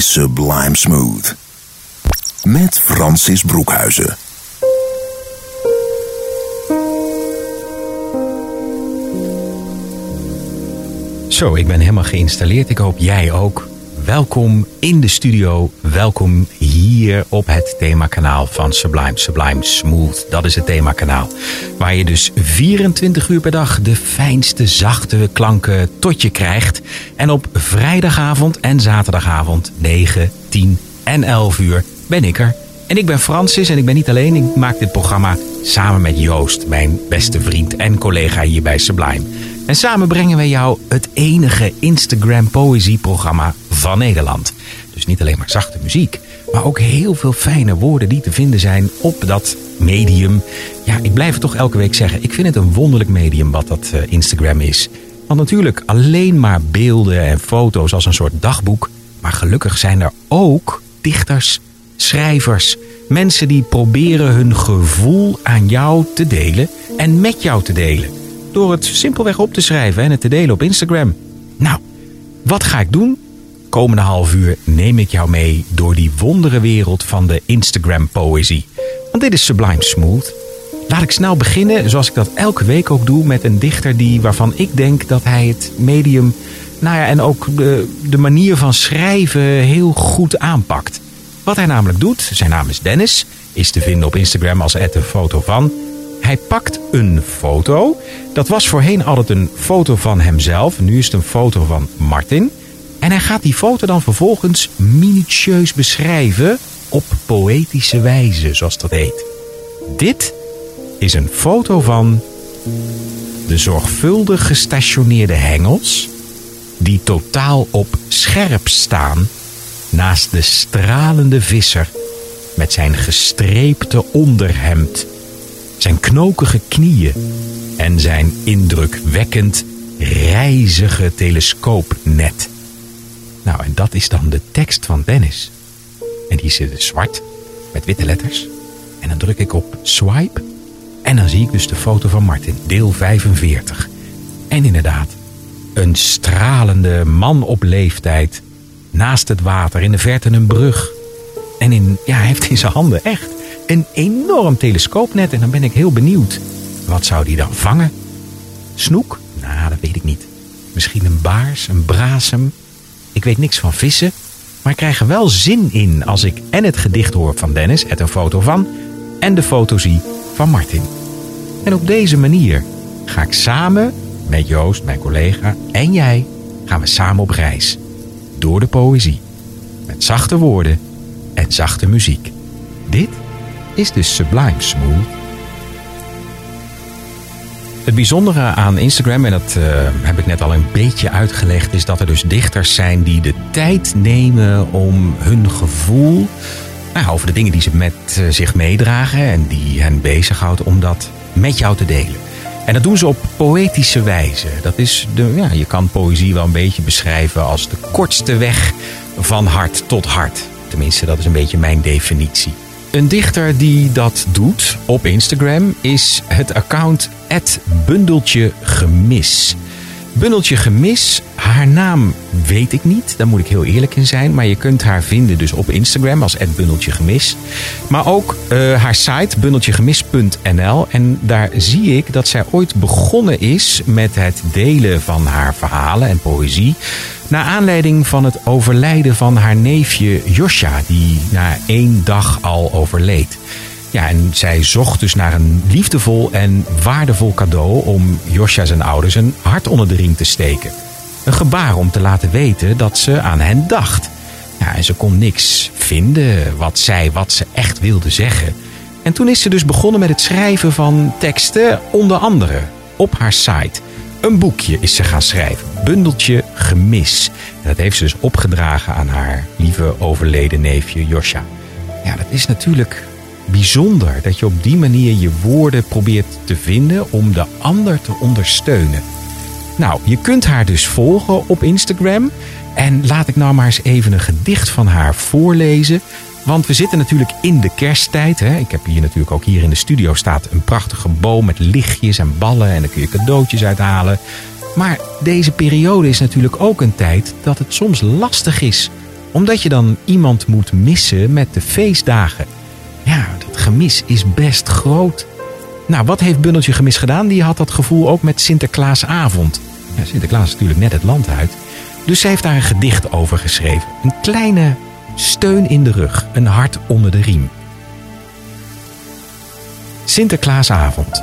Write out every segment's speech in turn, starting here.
Sublime Smooth. Met Francis Broekhuizen. Zo, ik ben helemaal geïnstalleerd. Ik hoop jij ook. Welkom in de studio. Welkom hier op het themakanaal van Sublime. Sublime Smooth, dat is het themakanaal. Waar je dus 24 uur per dag de fijnste zachte klanken tot je krijgt. En op vrijdagavond en zaterdagavond 9, 10 en 11 uur ben ik er. En ik ben Francis en ik ben niet alleen. Ik maak dit programma samen met Joost, mijn beste vriend en collega hier bij Sublime. En samen brengen we jou het enige Instagram poëzieprogramma van Nederland. Dus niet alleen maar zachte muziek, maar ook heel veel fijne woorden die te vinden zijn op dat medium. Ja, ik blijf het toch elke week zeggen. Ik vind het een wonderlijk medium wat dat eh, Instagram is. Want natuurlijk alleen maar beelden en foto's als een soort dagboek. Maar gelukkig zijn er ook dichters, schrijvers, mensen die proberen hun gevoel aan jou te delen en met jou te delen door het simpelweg op te schrijven en het te delen op Instagram. Nou, wat ga ik doen? Komende half uur neem ik jou mee door die wondere wereld van de Instagram-poëzie. Want dit is Sublime Smooth. Laat ik snel beginnen, zoals ik dat elke week ook doe, met een dichter die, waarvan ik denk dat hij het medium, nou ja, en ook de, de manier van schrijven heel goed aanpakt. Wat hij namelijk doet, zijn naam is Dennis, is te vinden op Instagram als een foto van. Hij pakt een foto. Dat was voorheen altijd een foto van hemzelf. Nu is het een foto van Martin. En hij gaat die foto dan vervolgens minutieus beschrijven op poëtische wijze, zoals dat heet. Dit is een foto van de zorgvuldig gestationeerde hengels die totaal op scherp staan naast de stralende visser met zijn gestreepte onderhemd zijn knokige knieën en zijn indrukwekkend rijzige telescoopnet. Nou, en dat is dan de tekst van Dennis. En die zit zwart met witte letters. En dan druk ik op swipe en dan zie ik dus de foto van Martin, deel 45. En inderdaad, een stralende man op leeftijd naast het water, in de verte een brug. En in, ja, hij heeft in zijn handen echt een enorm telescoopnet. En dan ben ik heel benieuwd. Wat zou die dan vangen? Snoek? Nou, dat weet ik niet. Misschien een baars, een brasem. Ik weet niks van vissen. Maar ik krijg er wel zin in als ik en het gedicht hoor van Dennis, het een foto van, en de foto zie van Martin. En op deze manier ga ik samen met Joost, mijn collega, en jij, gaan we samen op reis. Door de poëzie. Met zachte woorden en zachte muziek. Dit is dus Sublime Smooth. Het bijzondere aan Instagram, en dat uh, heb ik net al een beetje uitgelegd, is dat er dus dichters zijn die de tijd nemen om hun gevoel nou, over de dingen die ze met uh, zich meedragen en die hen bezighoudt, om dat met jou te delen. En dat doen ze op poëtische wijze. Dat is de, ja, je kan poëzie wel een beetje beschrijven als de kortste weg van hart tot hart. Tenminste, dat is een beetje mijn definitie. Een dichter die dat doet op Instagram is het account Bundeltje Gemis. Bundeltje Gemis, haar naam weet ik niet, daar moet ik heel eerlijk in zijn. Maar je kunt haar vinden dus op Instagram als Bundeltje Gemis. Maar ook uh, haar site bundeltjegemis.nl. En daar zie ik dat zij ooit begonnen is met het delen van haar verhalen en poëzie. Naar aanleiding van het overlijden van haar neefje Josja, die na één dag al overleed. Ja, en zij zocht dus naar een liefdevol en waardevol cadeau om Josja zijn ouders een hart onder de riem te steken. Een gebaar om te laten weten dat ze aan hen dacht. Ja, en ze kon niks vinden wat zij wat ze echt wilde zeggen. En toen is ze dus begonnen met het schrijven van teksten, onder andere op haar site. Een boekje is ze gaan schrijven. bundeltje gemis. Dat heeft ze dus opgedragen aan haar lieve overleden neefje Josja. Ja, dat is natuurlijk bijzonder dat je op die manier je woorden probeert te vinden om de ander te ondersteunen. Nou, je kunt haar dus volgen op Instagram. En laat ik nou maar eens even een gedicht van haar voorlezen. Want we zitten natuurlijk in de kersttijd. Hè. Ik heb hier natuurlijk ook hier in de studio staat een prachtige boom met lichtjes en ballen. En daar kun je cadeautjes uithalen. Maar deze periode is natuurlijk ook een tijd dat het soms lastig is. Omdat je dan iemand moet missen met de feestdagen. Ja, dat gemis is best groot. Nou, wat heeft Bundeltje Gemis gedaan? Die had dat gevoel ook met Sinterklaasavond. Ja, Sinterklaas is natuurlijk net het land uit. Dus ze heeft daar een gedicht over geschreven. Een kleine steun in de rug, een hart onder de riem. Sinterklaasavond.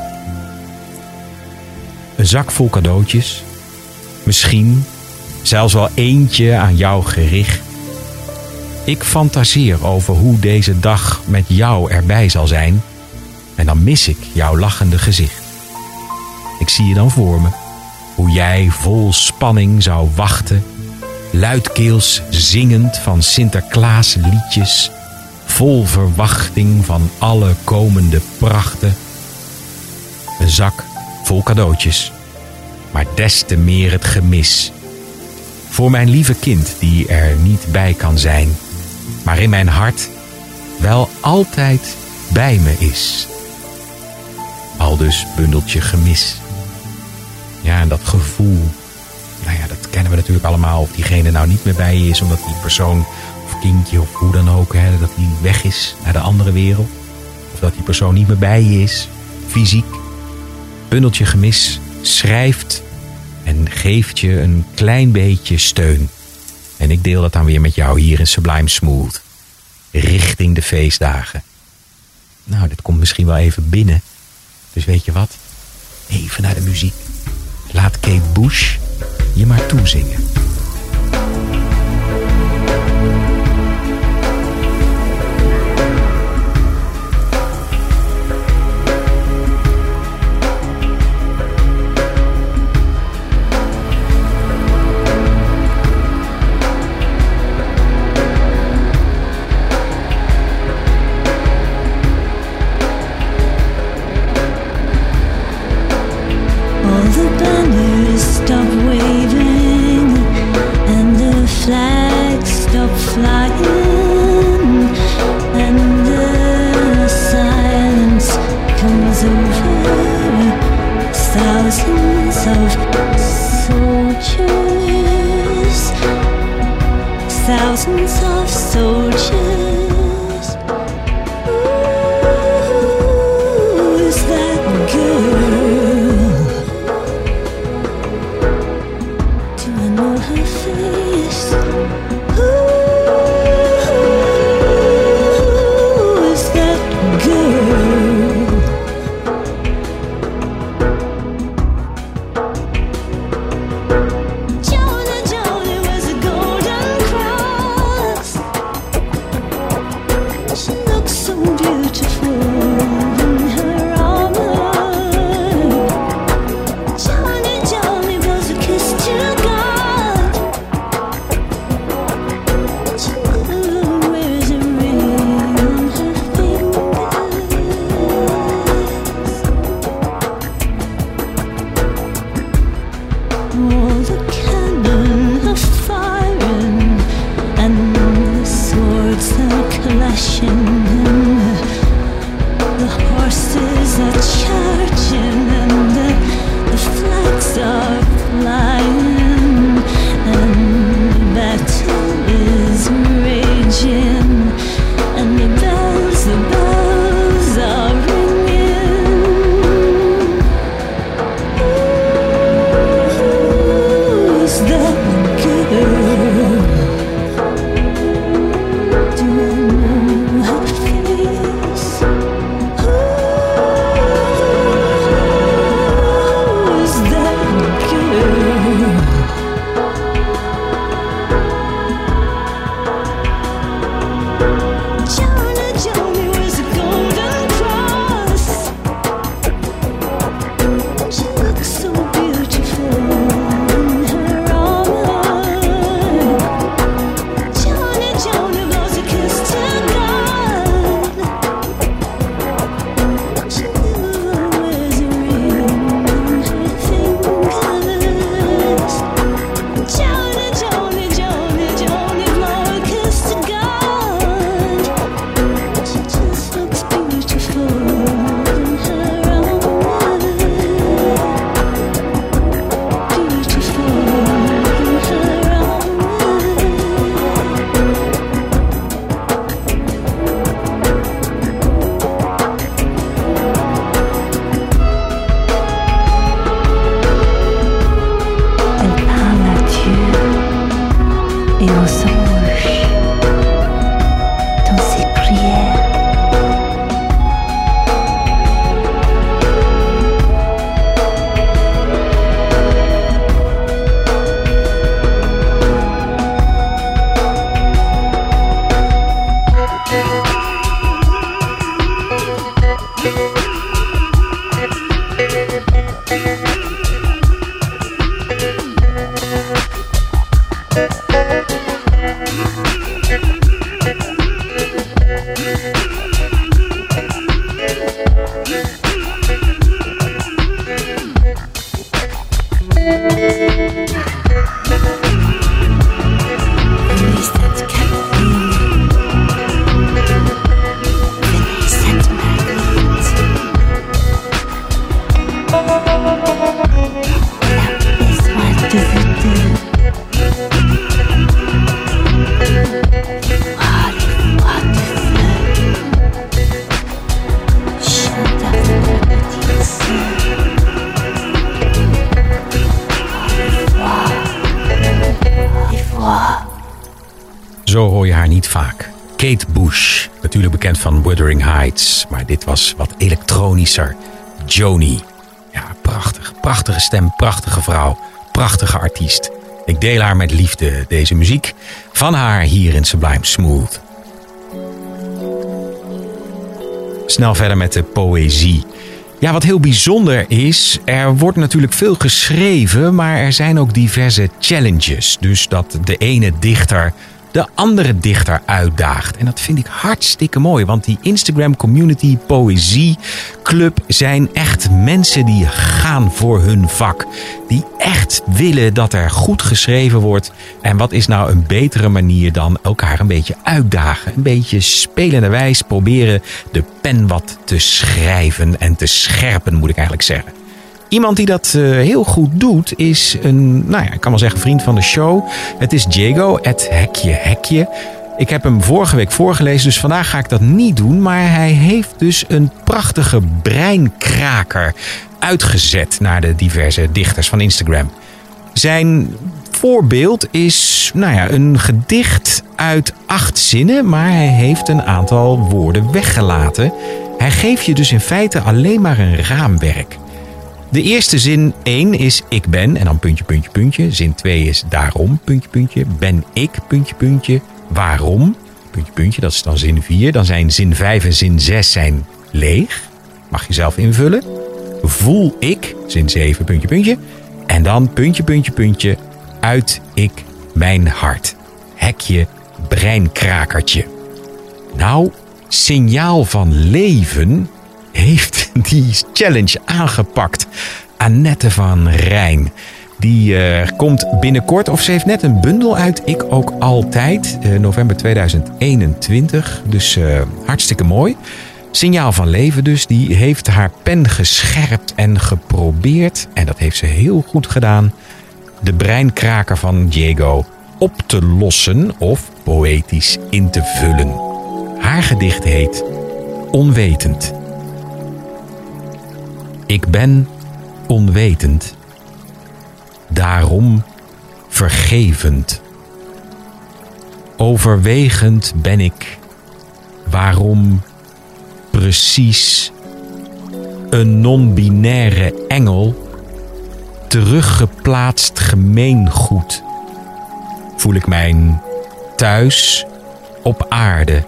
Een zak vol cadeautjes. Misschien zelfs wel eentje aan jou gericht. Ik fantaseer over hoe deze dag met jou erbij zal zijn. En dan mis ik jouw lachende gezicht. Ik zie je dan voor me. Hoe jij vol spanning zou wachten. Luidkeels zingend van Sinterklaas liedjes. Vol verwachting van alle komende prachten. Een zak vol cadeautjes. Maar des te meer het gemis. Voor mijn lieve kind die er niet bij kan zijn maar in mijn hart wel altijd bij me is. Al dus bundeltje gemis. Ja, en dat gevoel, nou ja, dat kennen we natuurlijk allemaal. Of diegene nou niet meer bij je is, omdat die persoon of kindje of hoe dan ook, hè, dat die weg is naar de andere wereld. Of dat die persoon niet meer bij je is, fysiek. Bundeltje gemis schrijft en geeft je een klein beetje steun. En ik deel dat dan weer met jou hier in Sublime Smooth. Richting de feestdagen. Nou, dit komt misschien wel even binnen. Dus weet je wat? Even naar de muziek. Laat Kate Bush je maar toezingen. Joni. Ja, prachtig. Prachtige stem, prachtige vrouw, prachtige artiest. Ik deel haar met liefde, deze muziek. Van haar hier in Sublime Smooth. Snel verder met de poëzie. Ja, wat heel bijzonder is, er wordt natuurlijk veel geschreven, maar er zijn ook diverse challenges. Dus dat de ene dichter de andere dichter uitdaagt. En dat vind ik hartstikke mooi, want die Instagram Community Poëzie Club zijn echt mensen die gaan voor hun vak. Die echt willen dat er goed geschreven wordt. En wat is nou een betere manier dan elkaar een beetje uitdagen? Een beetje spelende wijs proberen de pen wat te schrijven en te scherpen, moet ik eigenlijk zeggen. Iemand die dat eh, heel goed doet is een, nou ja, ik kan wel zeggen vriend van de show. Het is Diego, het Hekje Hekje. Ik heb hem vorige week voorgelezen, dus vandaag ga ik dat niet doen. Maar hij heeft dus een prachtige breinkraker uitgezet naar de diverse dichters van Instagram. Zijn voorbeeld is nou ja, een gedicht uit acht zinnen, maar hij heeft een aantal woorden weggelaten. Hij geeft je dus in feite alleen maar een raamwerk. De eerste zin 1 is ik ben en dan puntje, puntje, puntje. Zin 2 is daarom, puntje, puntje. Ben ik, puntje, puntje. Waarom, puntje, puntje. Dat is dan zin 4. Dan zijn zin 5 en zin 6 zijn leeg. Mag je zelf invullen. Voel ik, zin 7, puntje, puntje. En dan puntje, puntje, puntje. Uit ik mijn hart. Hekje, breinkrakertje. Nou, signaal van leven heeft die challenge aangepakt. Annette van Rijn. Die eh, komt binnenkort, of ze heeft net een bundel uit. Ik ook altijd. eh, november 2021. Dus eh, hartstikke mooi. Signaal van leven dus. Die heeft haar pen gescherpt en geprobeerd. En dat heeft ze heel goed gedaan. De breinkraker van Diego op te lossen of poëtisch in te vullen. Haar gedicht heet Onwetend. Ik ben onwetend, daarom vergevend. Overwegend ben ik, waarom precies een non-binaire engel, teruggeplaatst gemeengoed. Voel ik mijn thuis op aarde.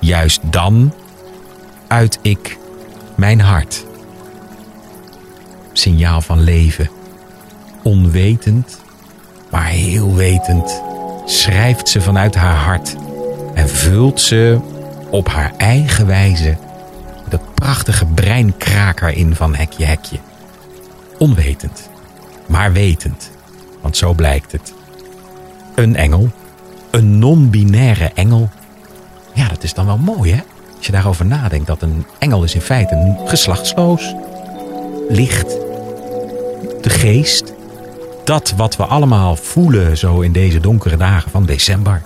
Juist dan uit ik mijn hart signaal van leven. Onwetend, maar heel wetend, schrijft ze vanuit haar hart en vult ze op haar eigen wijze dat prachtige breinkraker in van hekje hekje. Onwetend, maar wetend, want zo blijkt het. Een engel, een non-binaire engel. Ja, dat is dan wel mooi, hè? Als je daarover nadenkt, dat een engel is in feite een geslachtsloos, licht, de geest. Dat wat we allemaal voelen zo in deze donkere dagen van december.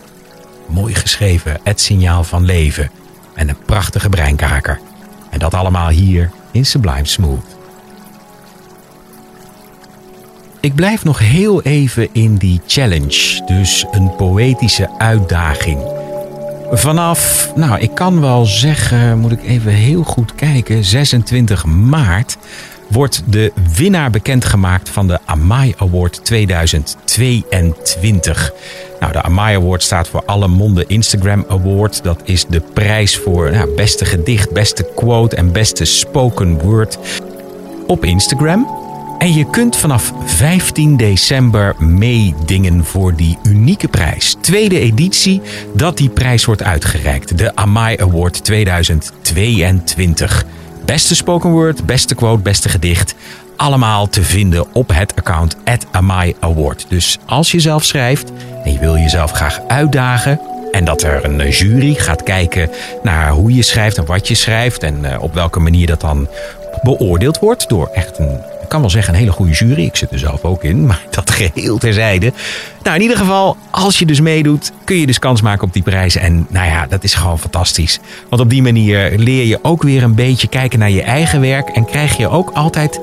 Mooi geschreven, het signaal van leven. En een prachtige breinkaker. En dat allemaal hier in Sublime Smooth. Ik blijf nog heel even in die challenge. Dus een poëtische uitdaging. Vanaf, nou ik kan wel zeggen, moet ik even heel goed kijken, 26 maart wordt de winnaar bekendgemaakt van de Amai Award 2022. Nou, de Amai Award staat voor Alle Monden Instagram Award. Dat is de prijs voor nou, beste gedicht, beste quote en beste spoken word op Instagram. En je kunt vanaf 15 december meedingen voor die unieke prijs. Tweede editie dat die prijs wordt uitgereikt. De Amai Award 2022. Beste spoken word, beste quote, beste gedicht. Allemaal te vinden op het account at Amai Award. Dus als je zelf schrijft en je wil jezelf graag uitdagen... en dat er een jury gaat kijken naar hoe je schrijft en wat je schrijft... en eh, op welke manier dat dan beoordeeld wordt door echt een ik kan wel zeggen een hele goede jury. Ik zit er zelf ook in, maar dat geheel terzijde. Nou, in ieder geval, als je dus meedoet, kun je dus kans maken op die prijzen. En nou ja, dat is gewoon fantastisch. Want op die manier leer je ook weer een beetje kijken naar je eigen werk. En krijg je ook altijd,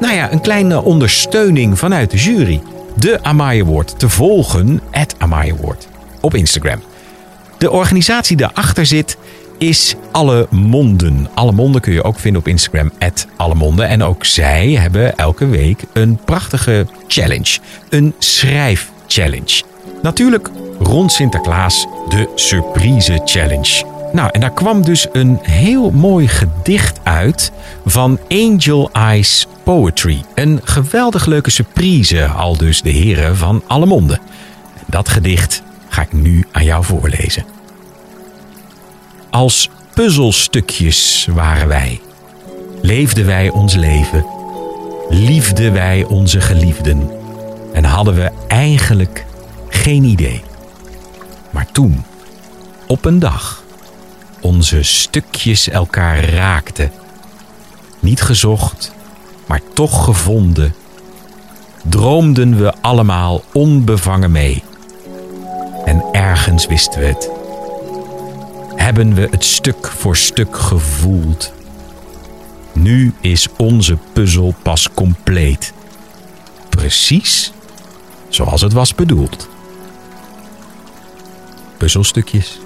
nou ja, een kleine ondersteuning vanuit de jury. De Amai Award te volgen, Award. op Instagram. De organisatie daarachter zit is Alle Monden. Alle Monden kun je ook vinden op Instagram, Allemonden. En ook zij hebben elke week een prachtige challenge. Een schrijfchallenge. Natuurlijk rond Sinterklaas de Surprise Challenge. Nou, en daar kwam dus een heel mooi gedicht uit van Angel Eyes Poetry. Een geweldig leuke surprise, al dus de heren van Alle Monden. Dat gedicht ga ik nu aan jou voorlezen. Als puzzelstukjes waren wij. Leefden wij ons leven. Liefden wij onze geliefden. En hadden we eigenlijk geen idee. Maar toen, op een dag, onze stukjes elkaar raakten. Niet gezocht, maar toch gevonden. Droomden we allemaal onbevangen mee. En ergens wisten we het hebben we het stuk voor stuk gevoeld. Nu is onze puzzel pas compleet. Precies zoals het was bedoeld. Puzzelstukjes.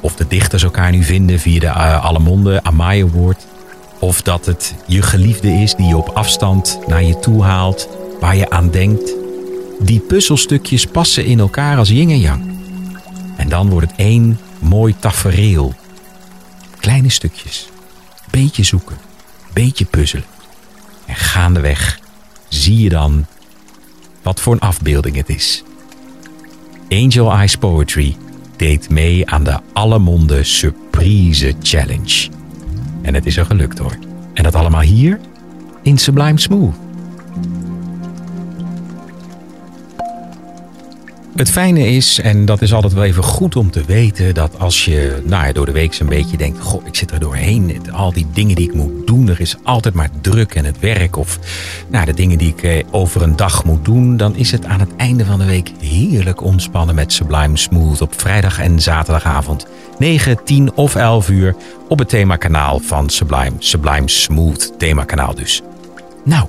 Of de dichters elkaar nu vinden via de uh, Allemonde Amai Award. Of dat het je geliefde is die je op afstand naar je toe haalt, waar je aan denkt. Die puzzelstukjes passen in elkaar als yin en yang. En dan wordt het één mooi tafereel. Kleine stukjes. Beetje zoeken. Beetje puzzelen. En gaandeweg zie je dan wat voor een afbeelding het is. Angel Eyes Poetry deed mee aan de Allemonde Surprise Challenge. En het is er gelukt hoor. En dat allemaal hier in Sublime Smooth. Het fijne is, en dat is altijd wel even goed om te weten, dat als je nou door de week zo'n beetje denkt: Goh, ik zit er doorheen. Al die dingen die ik moet doen, er is altijd maar druk en het werk. Of nou, de dingen die ik eh, over een dag moet doen. Dan is het aan het einde van de week heerlijk ontspannen met Sublime Smooth op vrijdag en zaterdagavond. 9, 10 of 11 uur op het themakanaal van Sublime. Sublime Smooth themakanaal dus. Nou,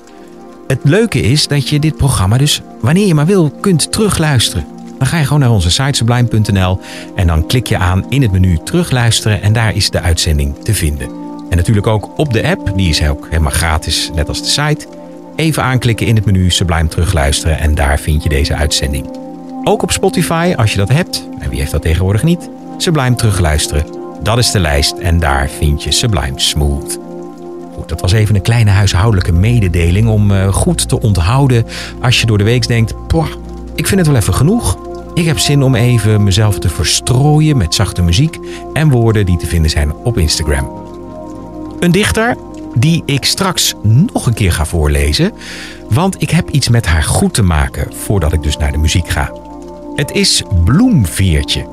het leuke is dat je dit programma dus wanneer je maar wil kunt terugluisteren. Dan ga je gewoon naar onze site sublime.nl en dan klik je aan in het menu terugluisteren en daar is de uitzending te vinden. En natuurlijk ook op de app, die is ook helemaal gratis, net als de site. Even aanklikken in het menu Sublime terugluisteren en daar vind je deze uitzending. Ook op Spotify, als je dat hebt, en wie heeft dat tegenwoordig niet, Sublime terugluisteren. Dat is de lijst en daar vind je Sublime Smooth. Goed, dat was even een kleine huishoudelijke mededeling om uh, goed te onthouden als je door de week denkt, ik vind het wel even genoeg. Ik heb zin om even mezelf te verstrooien met zachte muziek en woorden die te vinden zijn op Instagram. Een dichter die ik straks nog een keer ga voorlezen, want ik heb iets met haar goed te maken voordat ik dus naar de muziek ga. Het is Bloemveertje.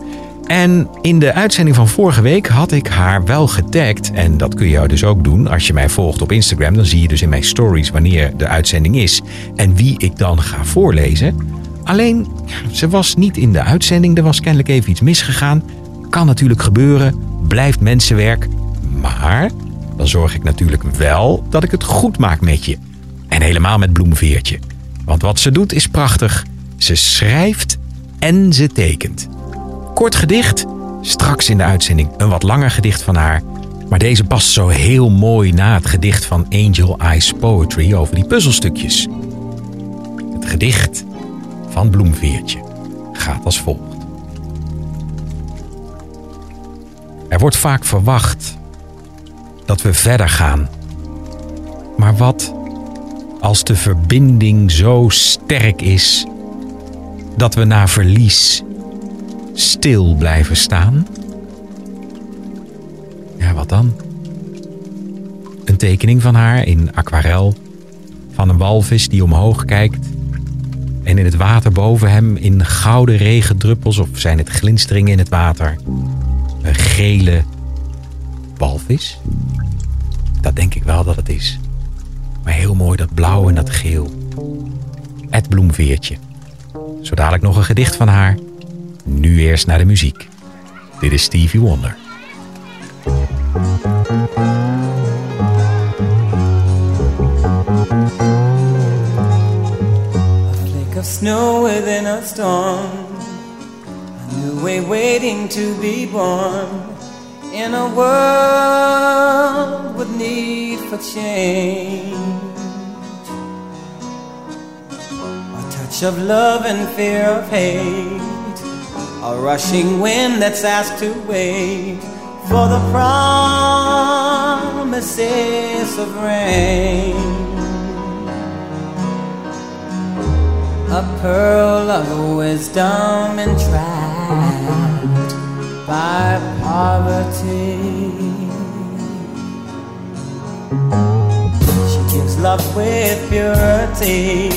En in de uitzending van vorige week had ik haar wel getagd. En dat kun je dus ook doen. Als je mij volgt op Instagram, dan zie je dus in mijn stories wanneer de uitzending is. En wie ik dan ga voorlezen. Alleen, ze was niet in de uitzending. Er was kennelijk even iets misgegaan. Kan natuurlijk gebeuren. Blijft mensenwerk. Maar dan zorg ik natuurlijk wel dat ik het goed maak met je. En helemaal met Bloemveertje. Want wat ze doet is prachtig. Ze schrijft en ze tekent. Kort gedicht, straks in de uitzending een wat langer gedicht van haar. Maar deze past zo heel mooi na het gedicht van Angel Eyes Poetry over die puzzelstukjes. Het gedicht van Bloemveertje gaat als volgt. Er wordt vaak verwacht dat we verder gaan. Maar wat als de verbinding zo sterk is dat we na verlies stil blijven staan? Ja, wat dan? Een tekening van haar in aquarel van een walvis die omhoog kijkt en in het water boven hem in gouden regendruppels of zijn het glinsteringen in het water een gele walvis? Dat denk ik wel dat het is. Maar heel mooi dat blauw en dat geel. Het bloemveertje. Zo dadelijk nog een gedicht van haar. Nu eerst naar de muziek. Dit is Stevie Wonder. Snow within a storm, a new way waiting to be born in a world with need for change. A touch of love and fear of hate, a rushing wind that's asked to wait for the promises of rain. A pearl of wisdom entrapped by poverty. She gives love with purity,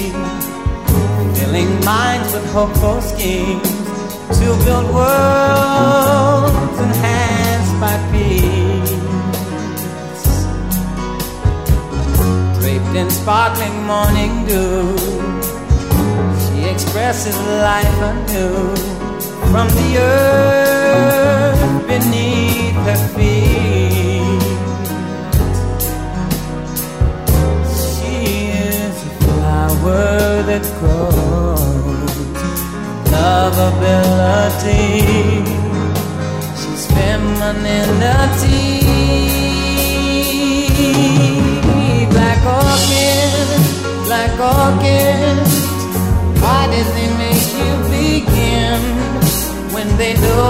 filling minds with hopeful schemes to build worlds enhanced by peace. Draped in sparkling morning dew, expresses life anew from the earth beneath her feet. She is a flower that grows lovability. She's femininity.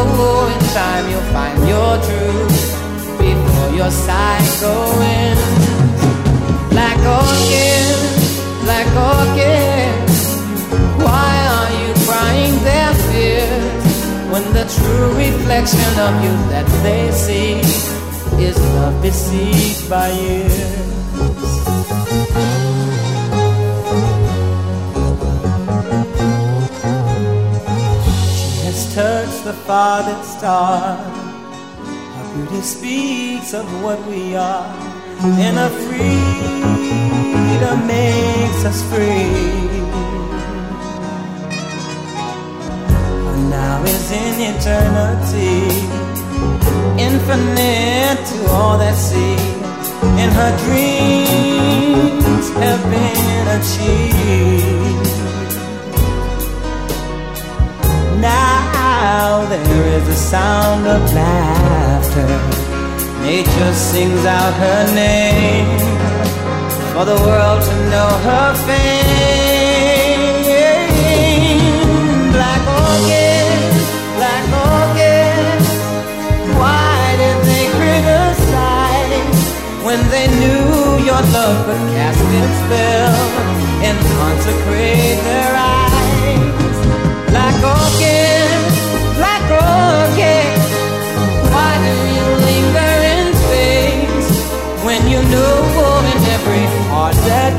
In time you'll find your truth before your cycle ends. Black orchid, black orchid. Why are you crying their fears when the true reflection of you that they see is love besieged by years? The farthest star. Her beauty speaks of what we are, and her freedom makes us free. Her now is in eternity, infinite to all that see, and her dreams have been achieved. Now there is a sound of laughter. Nature sings out her name for the world to know her fame. Black orchid, black orchid. Why did they criticize when they knew your love could cast its spell and consecrate their eyes?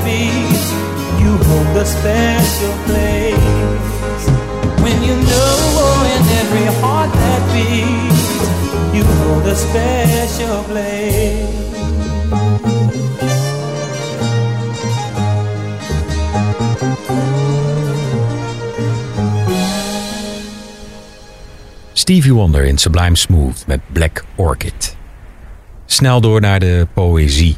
Beats you hold a special place? When you know in every heart that beats you hold a special place. Stevie Wonder in Sublime Smooth met Black Orchid. Snel door naar de poëzie.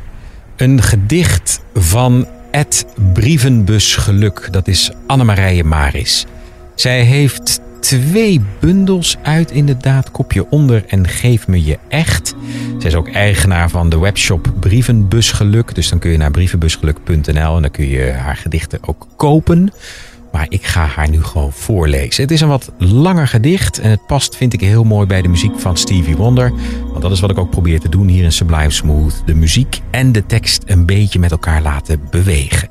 Een gedicht van Ed Brievenbus Geluk. Dat is Annemarije Maris. Zij heeft twee bundels uit inderdaad. Kopje onder en geef me je echt. Zij is ook eigenaar van de webshop Brievenbusgeluk. Dus dan kun je naar brievenbusgeluk.nl en dan kun je haar gedichten ook kopen. Maar ik ga haar nu gewoon voorlezen. Het is een wat langer gedicht en het past, vind ik, heel mooi bij de muziek van Stevie Wonder. Want dat is wat ik ook probeer te doen hier in Sublime Smooth. De muziek en de tekst een beetje met elkaar laten bewegen.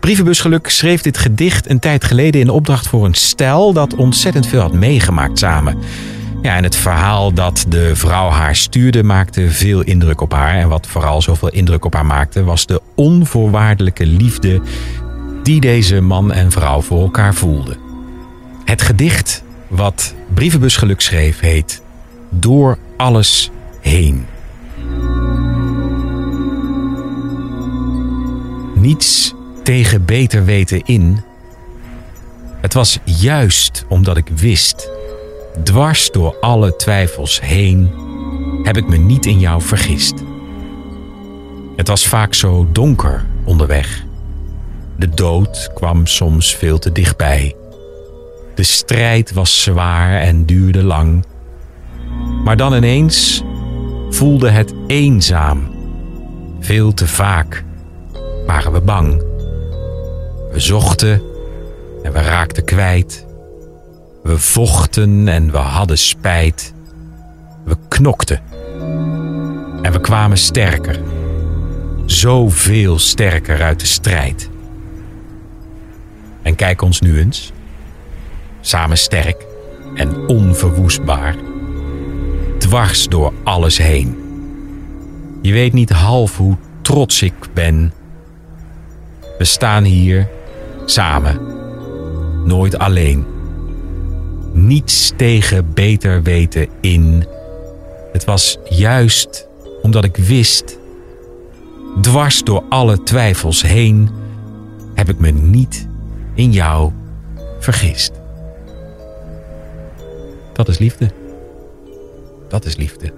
Brievenbusgeluk schreef dit gedicht een tijd geleden in opdracht voor een stel dat ontzettend veel had meegemaakt samen. Ja, en het verhaal dat de vrouw haar stuurde maakte veel indruk op haar. En wat vooral zoveel indruk op haar maakte, was de onvoorwaardelijke liefde die deze man en vrouw voor elkaar voelden. Het gedicht wat Brievenbusgeluk schreef heet Door alles heen. Niets tegen beter weten in. Het was juist omdat ik wist, dwars door alle twijfels heen, heb ik me niet in jou vergist. Het was vaak zo donker onderweg. De dood kwam soms veel te dichtbij. De strijd was zwaar en duurde lang. Maar dan ineens voelde het eenzaam. Veel te vaak waren we bang. We zochten en we raakten kwijt. We vochten en we hadden spijt. We knokten. En we kwamen sterker. Zoveel sterker uit de strijd. En kijk ons nu eens. Samen sterk en onverwoestbaar. Dwars door alles heen. Je weet niet half hoe trots ik ben. We staan hier samen. Nooit alleen. Niets tegen beter weten in. Het was juist omdat ik wist. Dwars door alle twijfels heen heb ik me niet in jou vergist. Dat is liefde. Dat is liefde.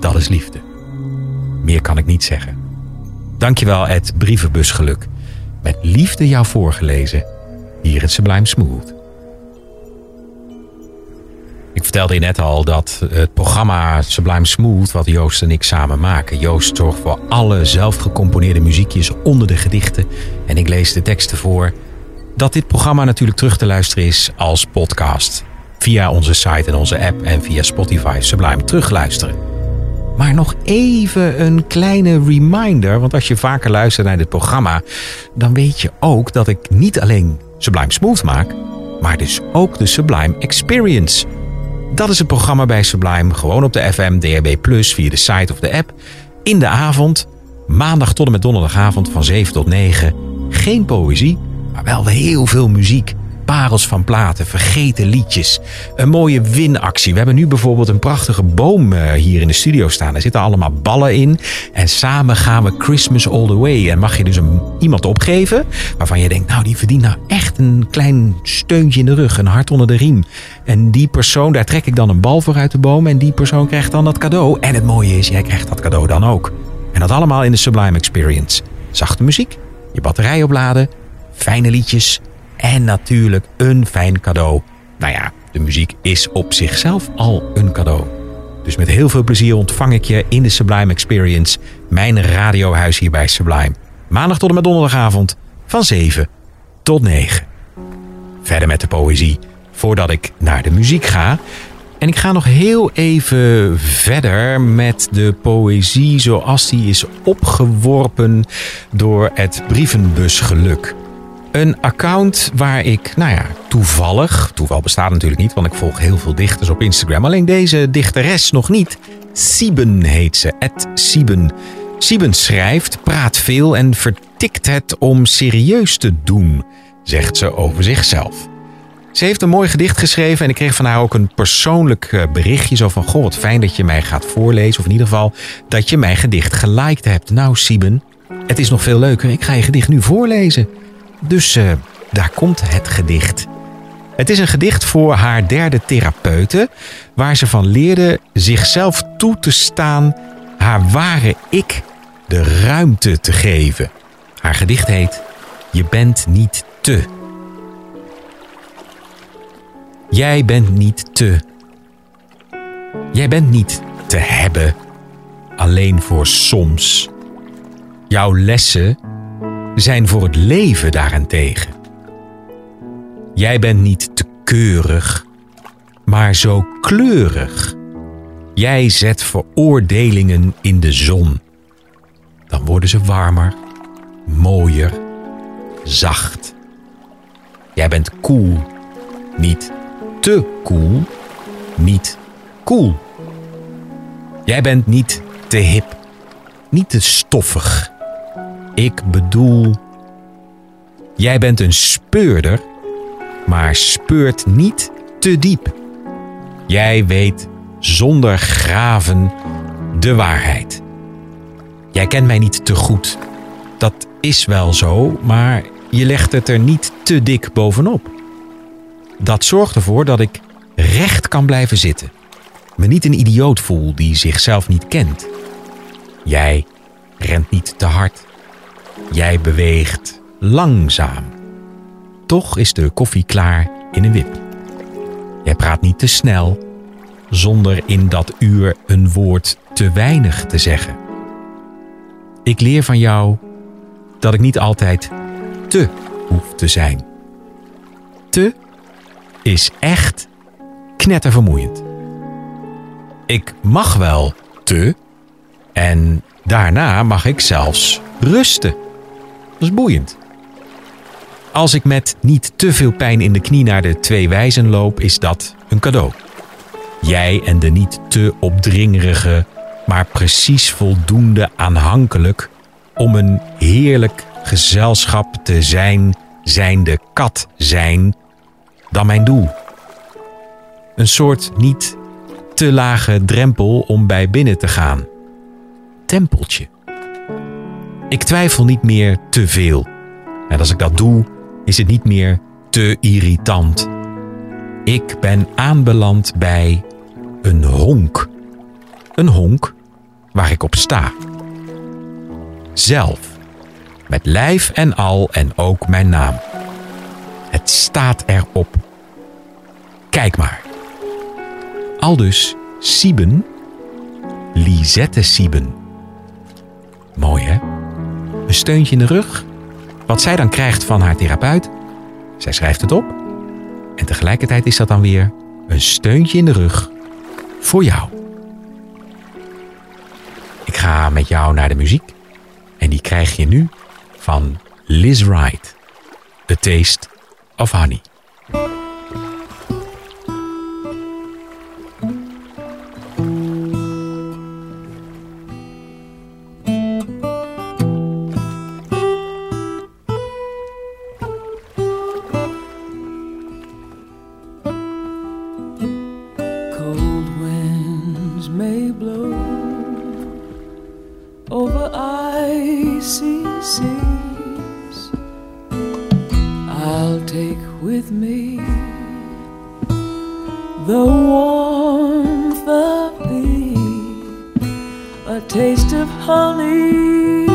Dat is liefde. Meer kan ik niet zeggen. Dankjewel, Ed Brievenbusgeluk. Met liefde jou voorgelezen hier in Sublime Smooth. Ik vertelde je net al dat het programma Sublime Smooth, wat Joost en ik samen maken. Joost zorgt voor alle zelf gecomponeerde muziekjes onder de gedichten en ik lees de teksten voor. Dat dit programma natuurlijk terug te luisteren is als podcast. Via onze site en onze app en via Spotify Sublime terugluisteren. Maar nog even een kleine reminder, want als je vaker luistert naar dit programma, dan weet je ook dat ik niet alleen Sublime Smooth maak, maar dus ook de Sublime Experience. Dat is het programma bij Sublime, gewoon op de FM, DHB+, via de site of de app. In de avond, maandag tot en met donderdagavond van 7 tot 9. Geen poëzie, maar wel heel veel muziek. Parels van platen, vergeten liedjes. Een mooie winactie. We hebben nu bijvoorbeeld een prachtige boom eh, hier in de studio staan. Er zitten allemaal ballen in. En samen gaan we Christmas all the way. En mag je dus een, iemand opgeven waarvan je denkt... nou, die verdient nou echt een klein steuntje in de rug. Een hart onder de riem. En die persoon, daar trek ik dan een bal voor uit de boom. En die persoon krijgt dan dat cadeau. En het mooie is, jij krijgt dat cadeau dan ook. En dat allemaal in de Sublime Experience. Zachte muziek, je batterij opladen, fijne liedjes en natuurlijk een fijn cadeau. Nou ja, de muziek is op zichzelf al een cadeau. Dus met heel veel plezier ontvang ik je in de Sublime Experience, mijn radiohuis hier bij Sublime. Maandag tot en met donderdagavond van 7 tot 9. Verder met de poëzie voordat ik naar de muziek ga. En ik ga nog heel even verder met de poëzie zoals die is opgeworpen door het brievenbusgeluk. Een account waar ik, nou ja, toevallig, toeval bestaat natuurlijk niet, want ik volg heel veel dichters op Instagram. Alleen deze dichteres nog niet. Sieben heet ze, Ed Sieben. Sieben schrijft, praat veel en vertikt het om serieus te doen, zegt ze over zichzelf. Ze heeft een mooi gedicht geschreven en ik kreeg van haar ook een persoonlijk eh, berichtje. Zo van, goh, wat fijn dat je mij gaat voorlezen. Of in ieder geval dat je mijn gedicht geliked hebt. Nou, Sieben, het is nog veel leuker. Ik ga je gedicht nu voorlezen. Dus eh, daar komt het gedicht. Het is een gedicht voor haar derde therapeute, waar ze van leerde zichzelf toe te staan, haar ware ik de ruimte te geven. Haar gedicht heet Je bent niet te. Jij bent niet te. Jij bent niet te hebben, alleen voor soms. Jouw lessen zijn voor het leven daarentegen. Jij bent niet te keurig, maar zo kleurig. Jij zet veroordelingen in de zon. Dan worden ze warmer, mooier, zacht. Jij bent cool, niet te cool, niet cool. Jij bent niet te hip, niet te stoffig. Ik bedoel, jij bent een speurder, maar speurt niet te diep. Jij weet zonder graven de waarheid. Jij kent mij niet te goed. Dat is wel zo, maar je legt het er niet te dik bovenop. Dat zorgt ervoor dat ik recht kan blijven zitten. Me niet een idioot voel die zichzelf niet kent. Jij rent niet te hard. Jij beweegt langzaam. Toch is de koffie klaar in een wip. Jij praat niet te snel, zonder in dat uur een woord te weinig te zeggen. Ik leer van jou dat ik niet altijd te hoef te zijn. Te is echt knettervermoeiend. Ik mag wel te en daarna mag ik zelfs rusten. Boeiend. Als ik met niet te veel pijn in de knie naar de twee wijzen loop, is dat een cadeau. Jij en de niet te opdringerige, maar precies voldoende aanhankelijk om een heerlijk gezelschap te zijn, zijnde kat zijn, dan mijn doel. Een soort niet te lage drempel om bij binnen te gaan. Tempeltje. Ik twijfel niet meer te veel. En als ik dat doe, is het niet meer te irritant. Ik ben aanbeland bij een honk. Een honk waar ik op sta. Zelf. Met lijf en al en ook mijn naam. Het staat erop. Kijk maar. Aldus Sieben, Lisette Sieben. Mooi hè? Een steuntje in de rug. Wat zij dan krijgt van haar therapeut. Zij schrijft het op. En tegelijkertijd is dat dan weer een steuntje in de rug voor jou. Ik ga met jou naar de muziek. En die krijg je nu van Liz Wright. The Taste of Honey. A taste of honey.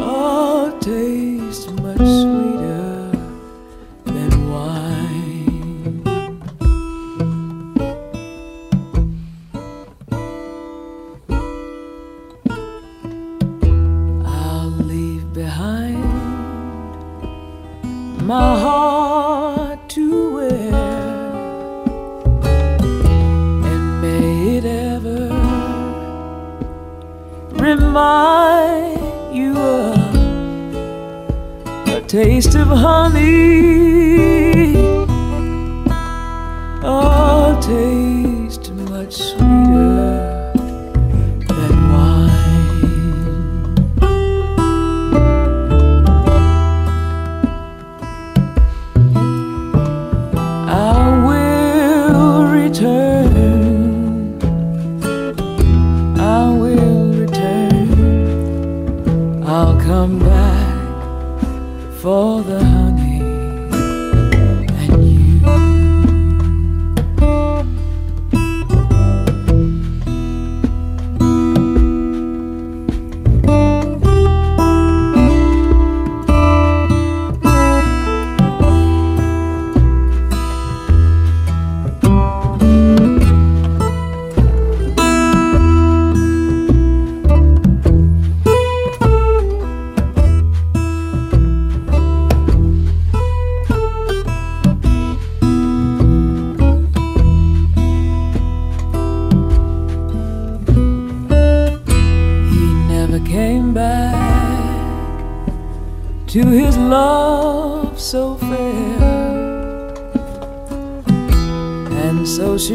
A taste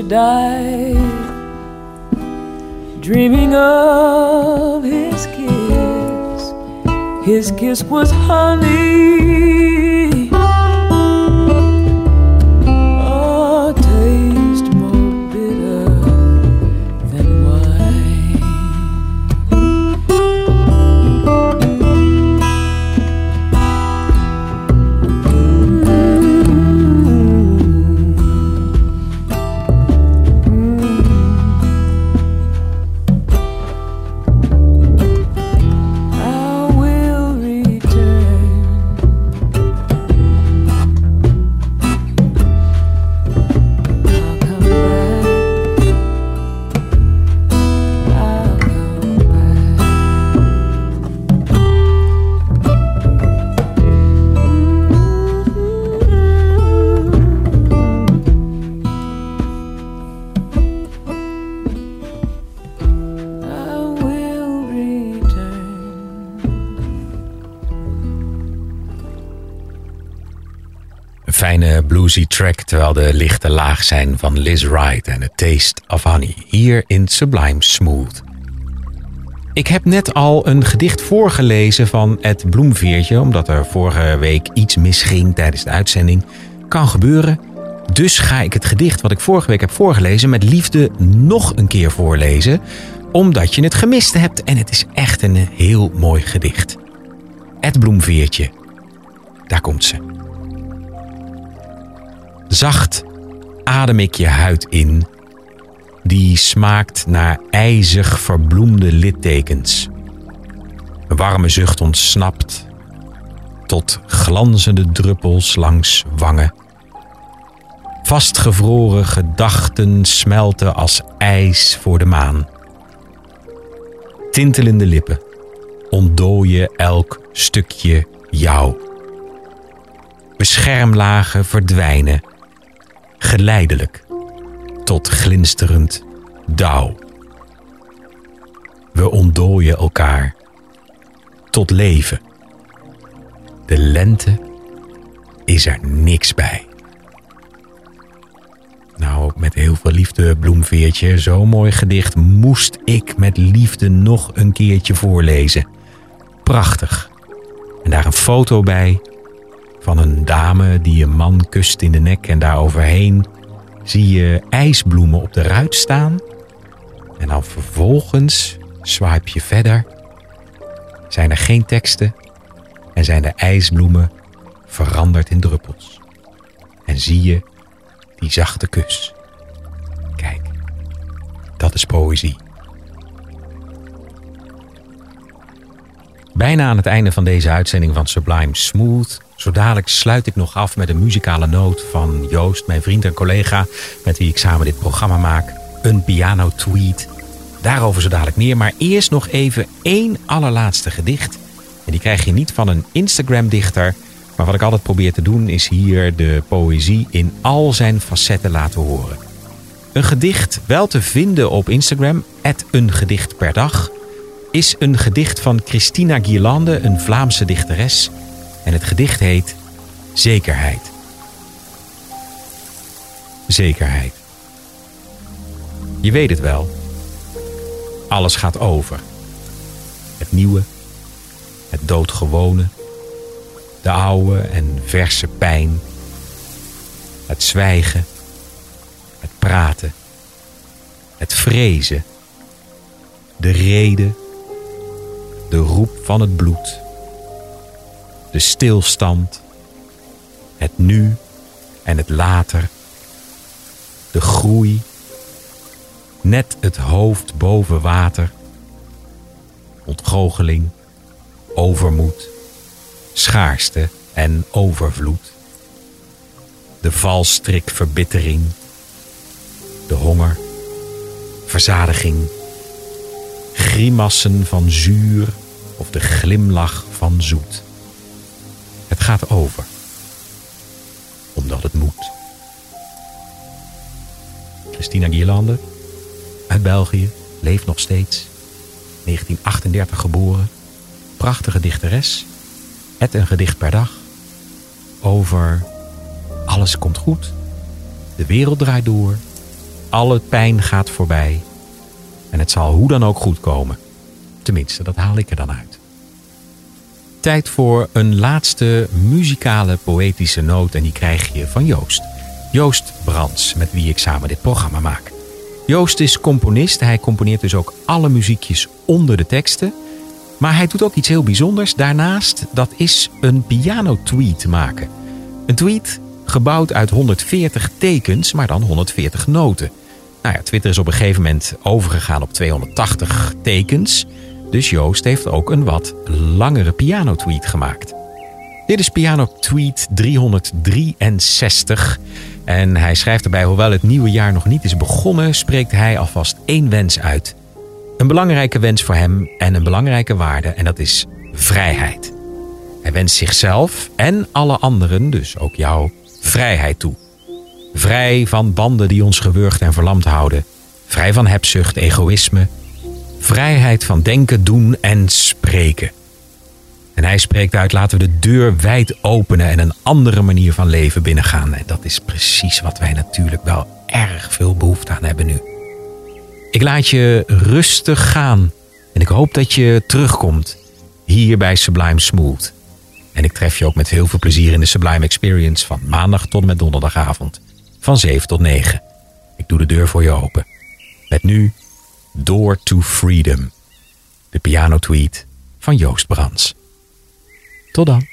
died, dreaming of his kiss. His kiss was honey. Bluesy track terwijl de lichten laag zijn van Liz Wright en A Taste of Honey hier in Sublime Smooth. Ik heb net al een gedicht voorgelezen van Ed Bloemveertje, omdat er vorige week iets misging tijdens de uitzending. Kan gebeuren. Dus ga ik het gedicht wat ik vorige week heb voorgelezen met liefde nog een keer voorlezen, omdat je het gemist hebt en het is echt een heel mooi gedicht. Ed Bloemveertje. Daar komt ze. Zacht adem ik je huid in, die smaakt naar ijzig verbloemde littekens. Een warme zucht ontsnapt tot glanzende druppels langs wangen. Vastgevroren gedachten smelten als ijs voor de maan. Tintelende lippen ontdooien elk stukje jou. Beschermlagen verdwijnen, geleidelijk tot glinsterend dauw. We ontdooien elkaar tot leven. De lente is er niks bij. Nou, met heel veel liefde, Bloemveertje, zo'n mooi gedicht moest ik met liefde nog een keertje voorlezen. Prachtig. En daar een foto bij van een dame die een man kust in de nek en daar overheen zie je ijsbloemen op de ruit staan. En dan vervolgens swipe je verder. Zijn er geen teksten en zijn de ijsbloemen veranderd in druppels. En zie je die zachte kus. Kijk, dat is poëzie. Bijna aan het einde van deze uitzending van Sublime Smooth. Zo dadelijk sluit ik nog af met een muzikale noot van Joost, mijn vriend en collega, met wie ik samen dit programma maak. Een piano tweet. Daarover zo dadelijk meer, maar eerst nog even één allerlaatste gedicht. En die krijg je niet van een Instagram-dichter, maar wat ik altijd probeer te doen is hier de poëzie in al zijn facetten laten horen. Een gedicht wel te vinden op Instagram, een gedicht per dag, is een gedicht van Christina Guirlande, een Vlaamse dichteres. En het gedicht heet Zekerheid. Zekerheid. Je weet het wel. Alles gaat over. Het nieuwe, het doodgewone, de oude en verse pijn, het zwijgen, het praten, het vrezen, de reden, de roep van het bloed, de stilstand, het nu en het later, de groei, net het hoofd boven water, ontgoocheling, overmoed, schaarste en overvloed, de valstrik verbittering, de honger, verzadiging, grimassen van zuur of de glimlach van zoet. Het gaat over, omdat het moet. Christina Guirlande, uit België, leeft nog steeds. 1938 geboren, prachtige dichteres. Het een gedicht per dag. Over alles komt goed. De wereld draait door. Alle pijn gaat voorbij. En het zal hoe dan ook goed komen. Tenminste, dat haal ik er dan uit. Tijd voor een laatste muzikale poëtische noot en die krijg je van Joost. Joost Brands, met wie ik samen dit programma maak. Joost is componist, hij componeert dus ook alle muziekjes onder de teksten. Maar hij doet ook iets heel bijzonders daarnaast, dat is een piano-tweet maken. Een tweet gebouwd uit 140 tekens, maar dan 140 noten. Nou ja, Twitter is op een gegeven moment overgegaan op 280 tekens. Dus Joost heeft ook een wat langere piano-tweet gemaakt. Dit is piano tweet 363. En hij schrijft erbij, hoewel het nieuwe jaar nog niet is begonnen, spreekt hij alvast één wens uit. Een belangrijke wens voor hem en een belangrijke waarde, en dat is vrijheid. Hij wenst zichzelf en alle anderen, dus ook jou, vrijheid toe. Vrij van banden die ons gewurgd en verlamd houden. Vrij van hebzucht, egoïsme. Vrijheid van denken, doen en spreken. En hij spreekt uit: laten we de deur wijd openen en een andere manier van leven binnengaan. En dat is precies wat wij natuurlijk wel erg veel behoefte aan hebben nu. Ik laat je rustig gaan en ik hoop dat je terugkomt hier bij Sublime Smooth. En ik tref je ook met heel veel plezier in de Sublime Experience van maandag tot en met donderdagavond van 7 tot 9. Ik doe de deur voor je open. Met nu Door to Freedom, de piano tweet van Joost Brands. Tot dan.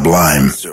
Sublime. Sublime. Smooth.